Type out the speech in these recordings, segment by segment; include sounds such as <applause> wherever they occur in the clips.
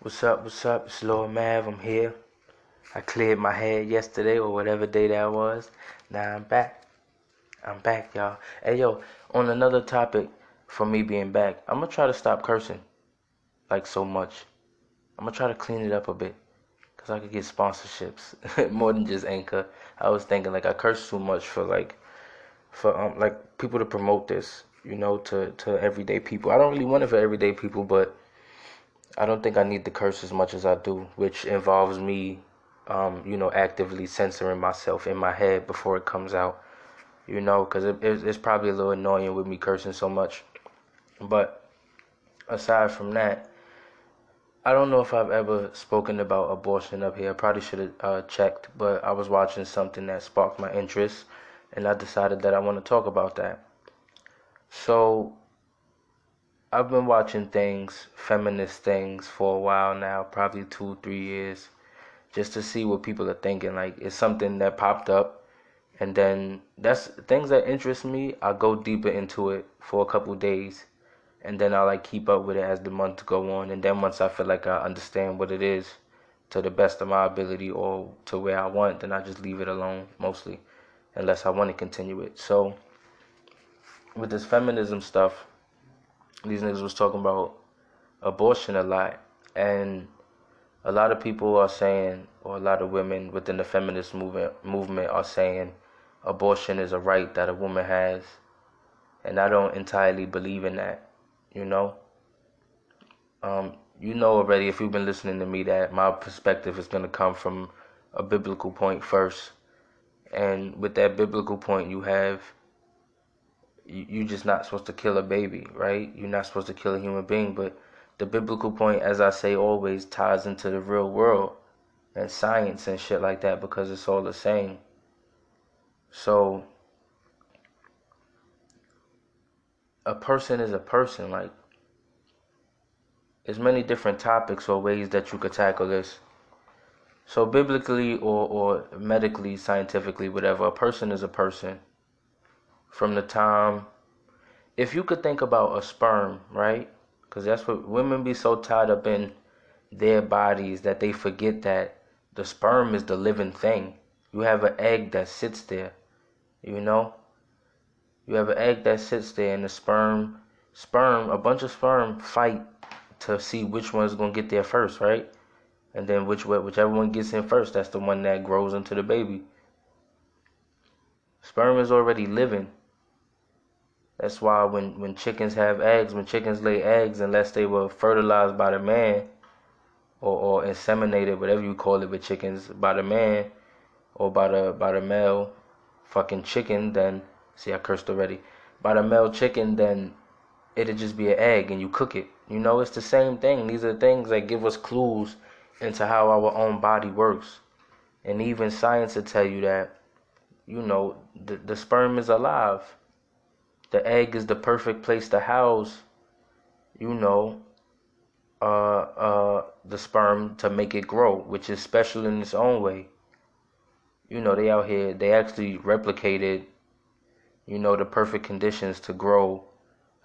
What's up? What's up? It's Lord Mav. I'm here. I cleared my head yesterday or whatever day that was. Now I'm back. I'm back, y'all. Hey, yo, on another topic for me being back, I'm gonna try to stop cursing like so much. I'm gonna try to clean it up a bit because I could get sponsorships <laughs> more than just Anchor. I was thinking like I curse too much for like for um like people to promote this, you know, to to everyday people. I don't really want it for everyday people, but I don't think I need to curse as much as I do, which involves me, um, you know, actively censoring myself in my head before it comes out, you know, because it, it's probably a little annoying with me cursing so much. But aside from that, I don't know if I've ever spoken about abortion up here. I probably should have uh, checked, but I was watching something that sparked my interest, and I decided that I want to talk about that. So I've been watching things, feminist things, for a while now, probably two, three years, just to see what people are thinking. Like it's something that popped up, and then that's things that interest me. I go deeper into it for a couple days, and then I like keep up with it as the months go on. And then once I feel like I understand what it is to the best of my ability or to where I want, then I just leave it alone mostly, unless I want to continue it. So with this feminism stuff these niggas was talking about abortion a lot, and a lot of people are saying, or a lot of women within the feminist movement movement are saying, abortion is a right that a woman has, and I don't entirely believe in that. You know, um, you know already if you've been listening to me that my perspective is gonna come from a biblical point first, and with that biblical point, you have you, are just not supposed to kill a baby, right? You're not supposed to kill a human being. But the biblical point, as I say always, ties into the real world and science and shit like that because it's all the same. So a person is a person. Like there's many different topics or ways that you could tackle this. So biblically or, or medically, scientifically, whatever, a person is a person from the time if you could think about a sperm, right? Because that's what women be so tied up in their bodies that they forget that the sperm is the living thing. You have an egg that sits there, you know? You have an egg that sits there and the sperm sperm, a bunch of sperm fight to see which one's gonna get there first, right? And then which whichever one gets in first, that's the one that grows into the baby. Sperm is already living. That's why when, when chickens have eggs, when chickens lay eggs, unless they were fertilized by the man or, or inseminated, whatever you call it with chickens, by the man or by the by the male fucking chicken, then see I cursed already. By the male chicken, then it'd just be an egg and you cook it. You know, it's the same thing. These are things that give us clues into how our own body works. And even science will tell you that, you know, the, the sperm is alive the egg is the perfect place to house, you know, uh, uh, the sperm to make it grow, which is special in its own way. You know, they out here, they actually replicated, you know, the perfect conditions to grow,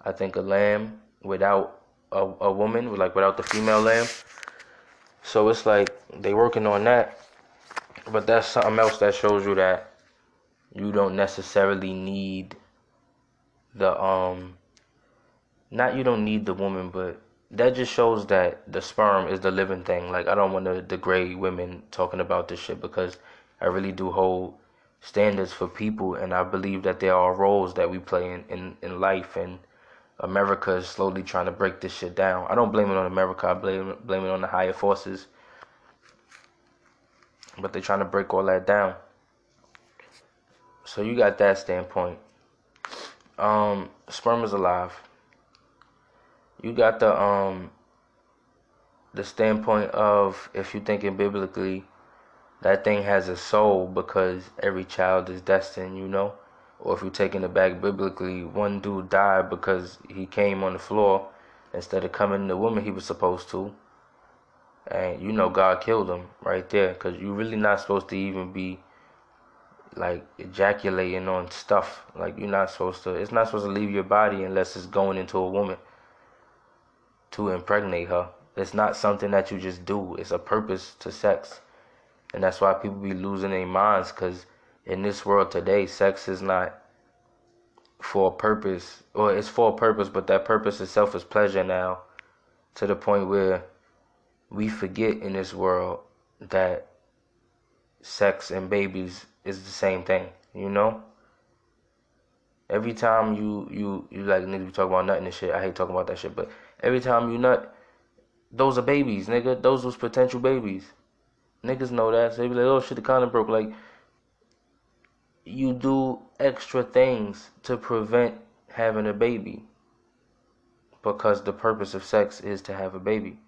I think, a lamb without a, a woman, like without the female lamb. So it's like they working on that. But that's something else that shows you that you don't necessarily need the um not you don't need the woman but that just shows that the sperm is the living thing. Like i don't want to degrade women talking about this shit because i really do hold standards for people and i believe that there are roles that we play in in, in life and america is slowly trying to break this shit down. I don't blame it on america i blame blame it on the higher forces. But they're trying to break all that down. So you got that standpoint um, sperm is alive. You got the um the standpoint of if you're thinking biblically, that thing has a soul because every child is destined, you know. Or if you're taking it back biblically, one dude died because he came on the floor instead of coming the woman he was supposed to. And you know God killed him right there because you're really not supposed to even be like ejaculating on stuff. Like you're not supposed to. It's not supposed to leave your body unless it's going into a woman to impregnate her. It's not something that you just do. It's a purpose to sex. And that's why people be losing their minds because in this world today, sex is not for a purpose, or it's for a purpose, but that purpose itself is pleasure now to the point where we forget in this world that sex and babies is the same thing, you know? Every time you you you like niggas be talking about nutting and shit. I hate talking about that shit, but every time you nut, those are babies, nigga. Those was potential babies. Niggas know that. So they be like, oh shit, the condom broke. Like, you do extra things to prevent having a baby because the purpose of sex is to have a baby.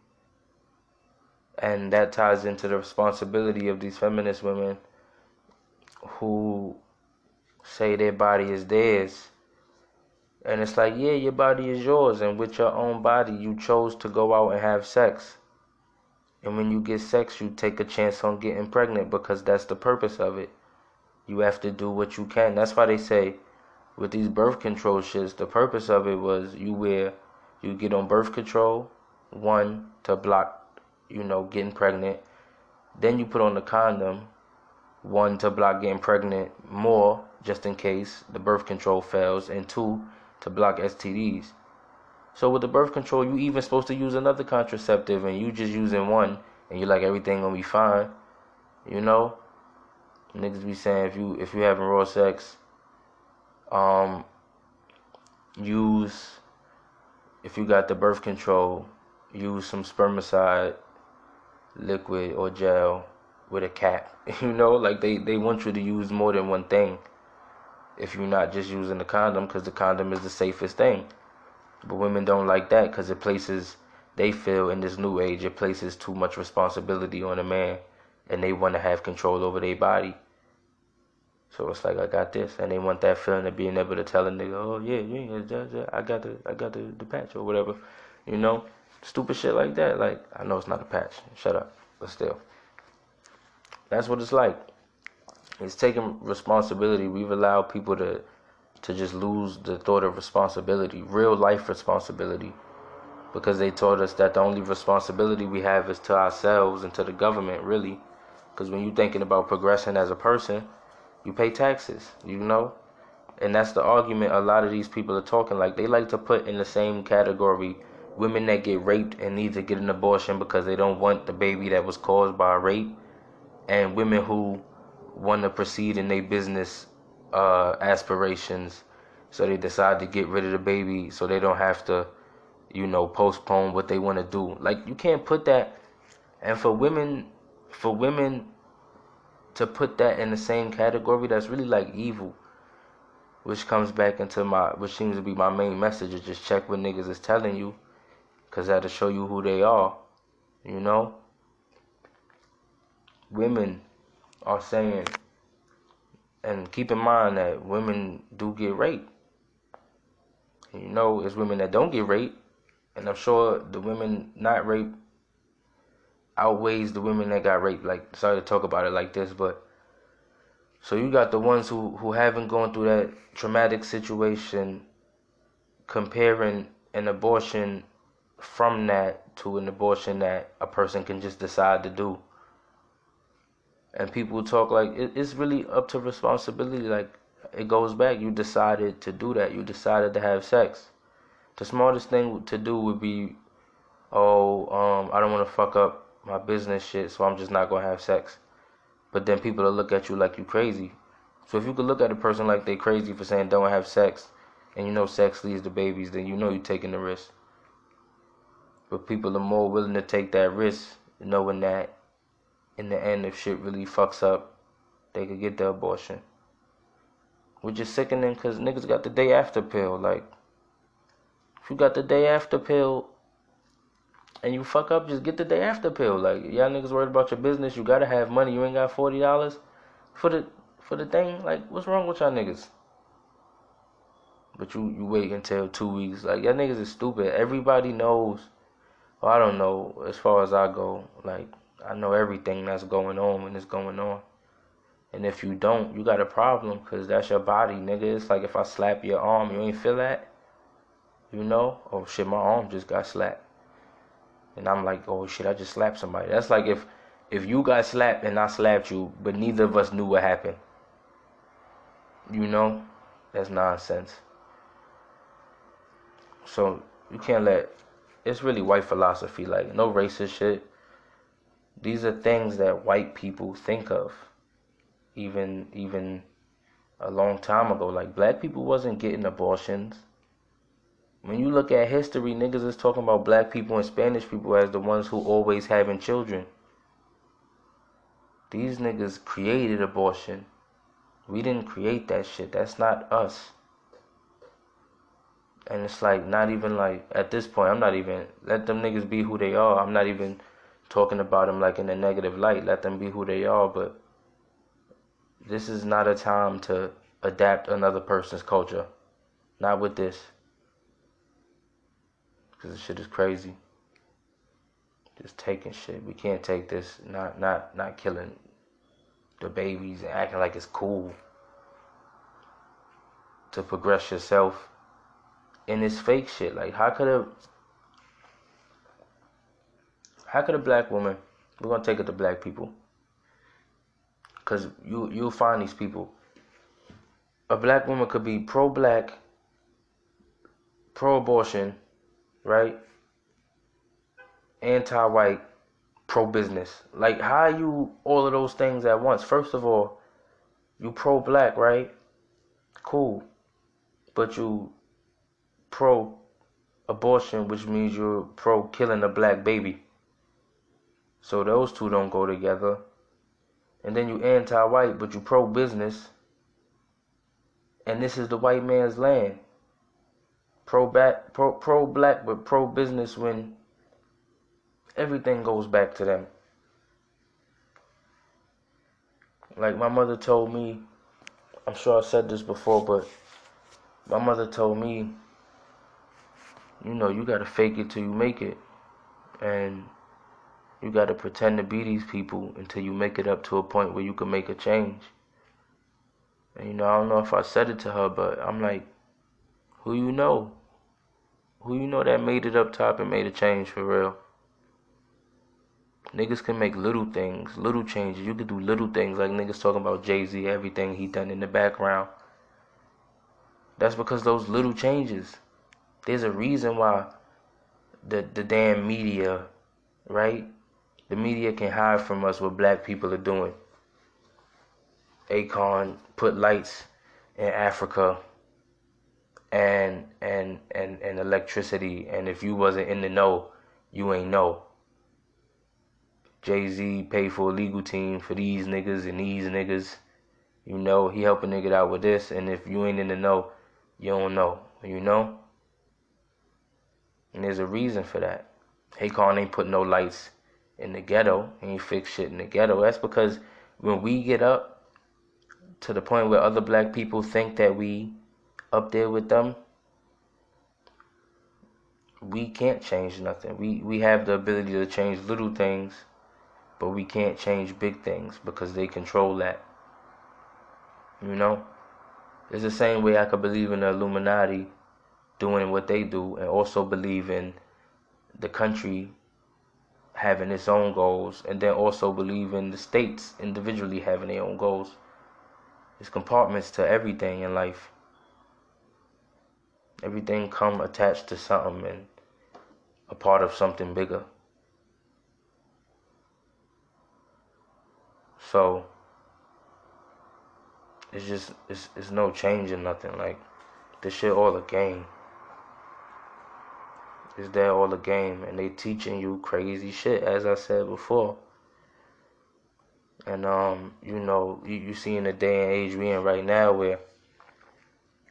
And that ties into the responsibility of these feminist women who say their body is theirs. And it's like, yeah, your body is yours, and with your own body, you chose to go out and have sex. And when you get sex, you take a chance on getting pregnant because that's the purpose of it. You have to do what you can. That's why they say with these birth control shits, the purpose of it was you wear, you get on birth control, one, to block, you know, getting pregnant. Then you put on the condom, one, to block getting pregnant more, just in case the birth control fails, and two, to block STDs. So with the birth control, you even supposed to use another contraceptive, and you just using one, and you're like everything gonna be fine. You know, niggas be saying if you if you having raw sex, um, use if you got the birth control, use some spermicide liquid or gel with a cat. <laughs> You know, like they they want you to use more than one thing. If you're not just using the condom, because the condom is the safest thing. But women don't like that because it places, they feel in this new age, it places too much responsibility on a man and they want to have control over their body. So it's like I got this, and they want that feeling of being able to tell a nigga, oh yeah, yeah, I got the, I got the, the patch or whatever, you know, stupid shit like that. Like I know it's not a patch, shut up, but still, that's what it's like. It's taking responsibility. We've allowed people to to just lose the thought of responsibility, real life responsibility, because they taught us that the only responsibility we have is to ourselves and to the government, really. Because when you're thinking about progressing as a person, you pay taxes, you know? And that's the argument a lot of these people are talking like. They like to put in the same category women that get raped and need to get an abortion because they don't want the baby that was caused by rape, and women who want to proceed in their business uh, aspirations, so they decide to get rid of the baby so they don't have to, you know, postpone what they want to do. Like you can't put that. And for women, for women to put that in the same category, that's really like evil. Which comes back into my, which seems to be my main message is just check what niggas is telling you, cause that'll show you who they are. You know. Women are saying and keep in mind that women do get raped. And you know, it's women that don't get raped, and I'm sure the women not raped outweighs the women that got raped. Like, sorry to talk about it like this, but so you got the ones who who haven't gone through that traumatic situation, comparing an abortion from that to an abortion that a person can just decide to do and people talk like it, it's really up to responsibility. Like it goes back. You decided to do that. You decided to have sex. The smartest thing to do would be, oh, um, I don't want to fuck up my business shit, so I'm just not gonna have sex. But then people will look at you like you crazy. So if you could look at a person like they crazy for saying don't have sex, and you know sex leads to babies, then you know you're taking the risk. But people are more willing to take that risk, knowing that in the end, if shit really fucks up, they could get the abortion. Which is sickening because niggas got the day after pill. Like, if you got the day after pill and you fuck up, just get the day after pill. Like, y'all niggas worried about your business. You gotta have money. You ain't got forty dollars for the for the thing. Like, what's wrong with y'all niggas? But you you wait until two weeks. Like, y'all niggas is stupid. Everybody knows. Well, I don't know as far as I go. Like I know everything that's going on when it's going on. And if you don't, you got a problem because that's your body, nigga. It's like if I slap your arm, you ain't feel that. You know? Oh shit, my arm just got slapped. and I'm like, oh shit, I just slapped somebody. That's like if if you got slapped and I slapped you, but neither of us knew what happened. You know, that's nonsense. So you can't let. It's really white philosophy, like no racist shit. These are things that white people think of, even even a long time ago. Like black people wasn't getting abortions. When you look at history, niggas is talking about black people and Spanish people as the ones who always having children. These niggas created abortion. We didn't create that shit. That's not us. And it's like not even like at this point I'm not even let them niggas be who they are. I'm not even talking about them like in a negative light. Let them be who they are, but this is not a time to adapt another person's culture. Not with this. Cause this shit is crazy. Just taking shit. We can't take this. Not not not killing the babies and acting like it's cool to progress yourself in this fake shit. Like how could a how could a black woman we're gonna take it to black people? Because you you'll find these people. A black woman could be pro-black pro-abortion right? Anti-white pro-business. Like how you all of those things at once? First of all you pro-black right? Cool. But you pro abortion which means you're pro killing a black baby so those two don't go together. And then you anti-white but you pro-business. And this is the white man's land. Pro back pro pro black but pro business when everything goes back to them. Like my mother told me i'm sure i said this before but my mother told me you know you got to fake it till you make it. And you got to pretend to be these people until you make it up to a point where you can make a change. And you know, I don't know if I said it to her, but I'm like, who you know? Who you know that made it up top and made a change for real? Niggas can make little things, little changes. You can do little things like niggas talking about Jay Z, everything he done in the background. That's because those little changes. There's a reason why the the damn media, right? The media can hide from us what black people are doing. Akon put lights in Africa and and and and electricity and if you wasn't in the know, you ain't know. Jay-Z paid for a legal team for these niggas and these niggas. You know, he help a nigga out with this and if you ain't in the know, you don't know. You know? And there's a reason for that. Akon ain't put no lights in the ghetto. and you fix shit in the ghetto. That's because when we get up to the point where other black people think that we up there with them, we can't change nothing. We we have the ability to change little things, but we can't change big things because they control that. You know? It's the same way I could believe in the Illuminati doing what they do and also believe in the country having its own goals and then also believe in the states individually having their own goals. There's compartments to everything in life. Everything come attached to something and a part of something bigger. So it's just it's it's no change in nothing. Like this shit all a game is that all a game and they teaching you crazy shit as I said before. And um, you know, you, you see in the day and age we in right now where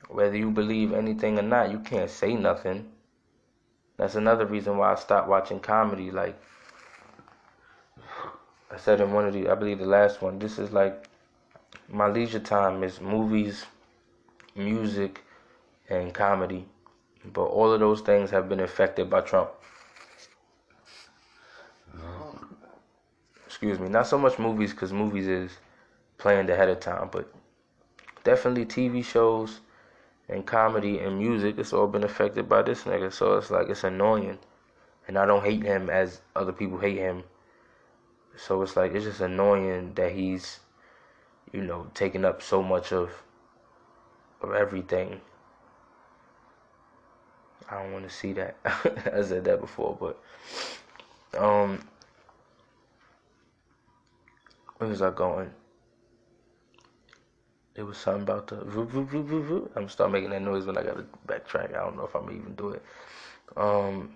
whether you believe anything or not, you can't say nothing. That's another reason why I stopped watching comedy. Like I said in one of the, I believe the last one, this is like my leisure time is movies, music, and comedy. But all of those things have been affected by Trump. Excuse me. Not so much movies, because movies is planned ahead of time, but definitely TV shows and comedy and music. It's all been affected by this nigga. So it's like it's annoying. and I don't hate him as other people hate him. So it's like it's just annoying that he's, you know, taking up so much of of everything. I don't want to see that. <laughs> I said that before, but um, where was I going? It was something about the. I'm gonna start making that noise when I gotta backtrack. I don't know if I'm even do it. Um,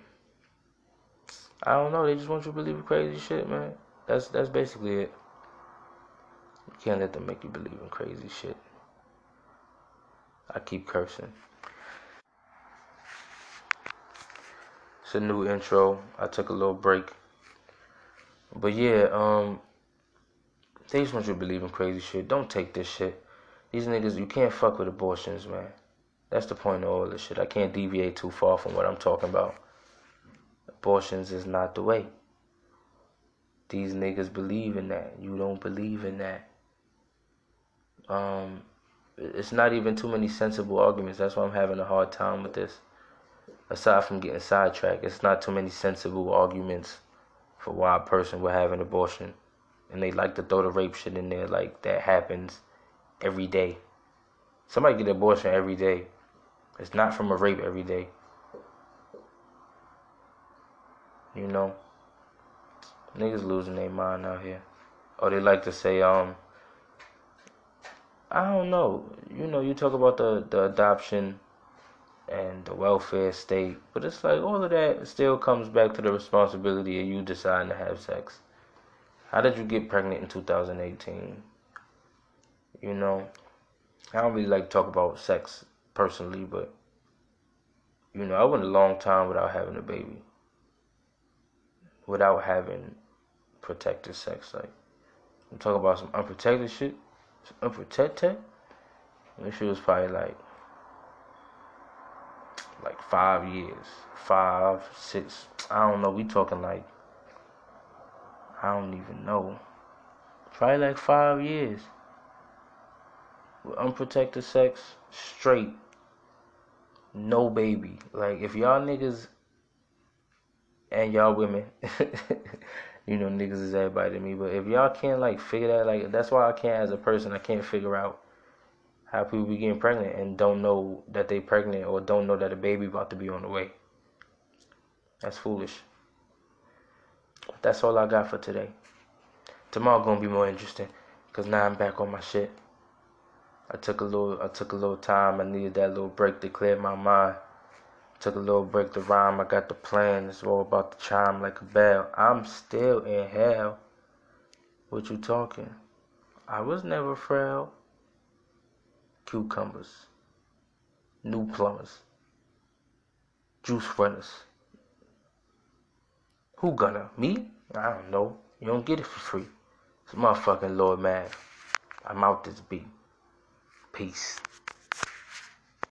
I don't know. They just want you to believe crazy shit, man. That's that's basically it. You can't let them make you believe in crazy shit. I keep cursing. It's a new intro. I took a little break. But yeah, um, they just want you to believe in crazy shit. Don't take this shit. These niggas, you can't fuck with abortions, man. That's the point of all this shit. I can't deviate too far from what I'm talking about. Abortions is not the way. These niggas believe in that. You don't believe in that. Um, it's not even too many sensible arguments. That's why I'm having a hard time with this. Aside from getting sidetracked, it's not too many sensible arguments for why a person would have an abortion. And they like to throw the rape shit in there like that happens every day. Somebody get an abortion every day. It's not from a rape every day. You know? Niggas losing their mind out here. Or they like to say, um, I don't know. You know, you talk about the, the adoption and the welfare state, but it's like all of that still comes back to the responsibility of you deciding to have sex. How did you get pregnant in 2018? You know, I don't really like to talk about sex personally, but you know, I went a long time without having a baby, without having protected sex. Like, I'm talking about some unprotected shit, some unprotected. This shit was probably like, like five years, five, six. I don't know. We talking like, I don't even know. Probably like five years with unprotected sex, straight, no baby. Like if y'all niggas and y'all women, <laughs> you know niggas is everybody to me, but if y'all can't like figure that, like that's why I can't as a person, I can't figure out how people be getting pregnant and don't know that they pregnant or don't know that a baby about to be on the way. That's foolish. That's all I got for today. Tomorrow gonna be more interesting, cause now I'm back on my shit. I took a little I took a little time. I needed that little break to clear my mind. Took a little break to rhyme. I got the plan. It's all about to chime like a bell. I'm still in hell. What you talking? I was never frail. Cucumbers. New plumbers. Juice runners. Who gonna? Me? I don't know. You don't get it for free. It's motherfucking Lord Mav. I'm out this beat. Peace.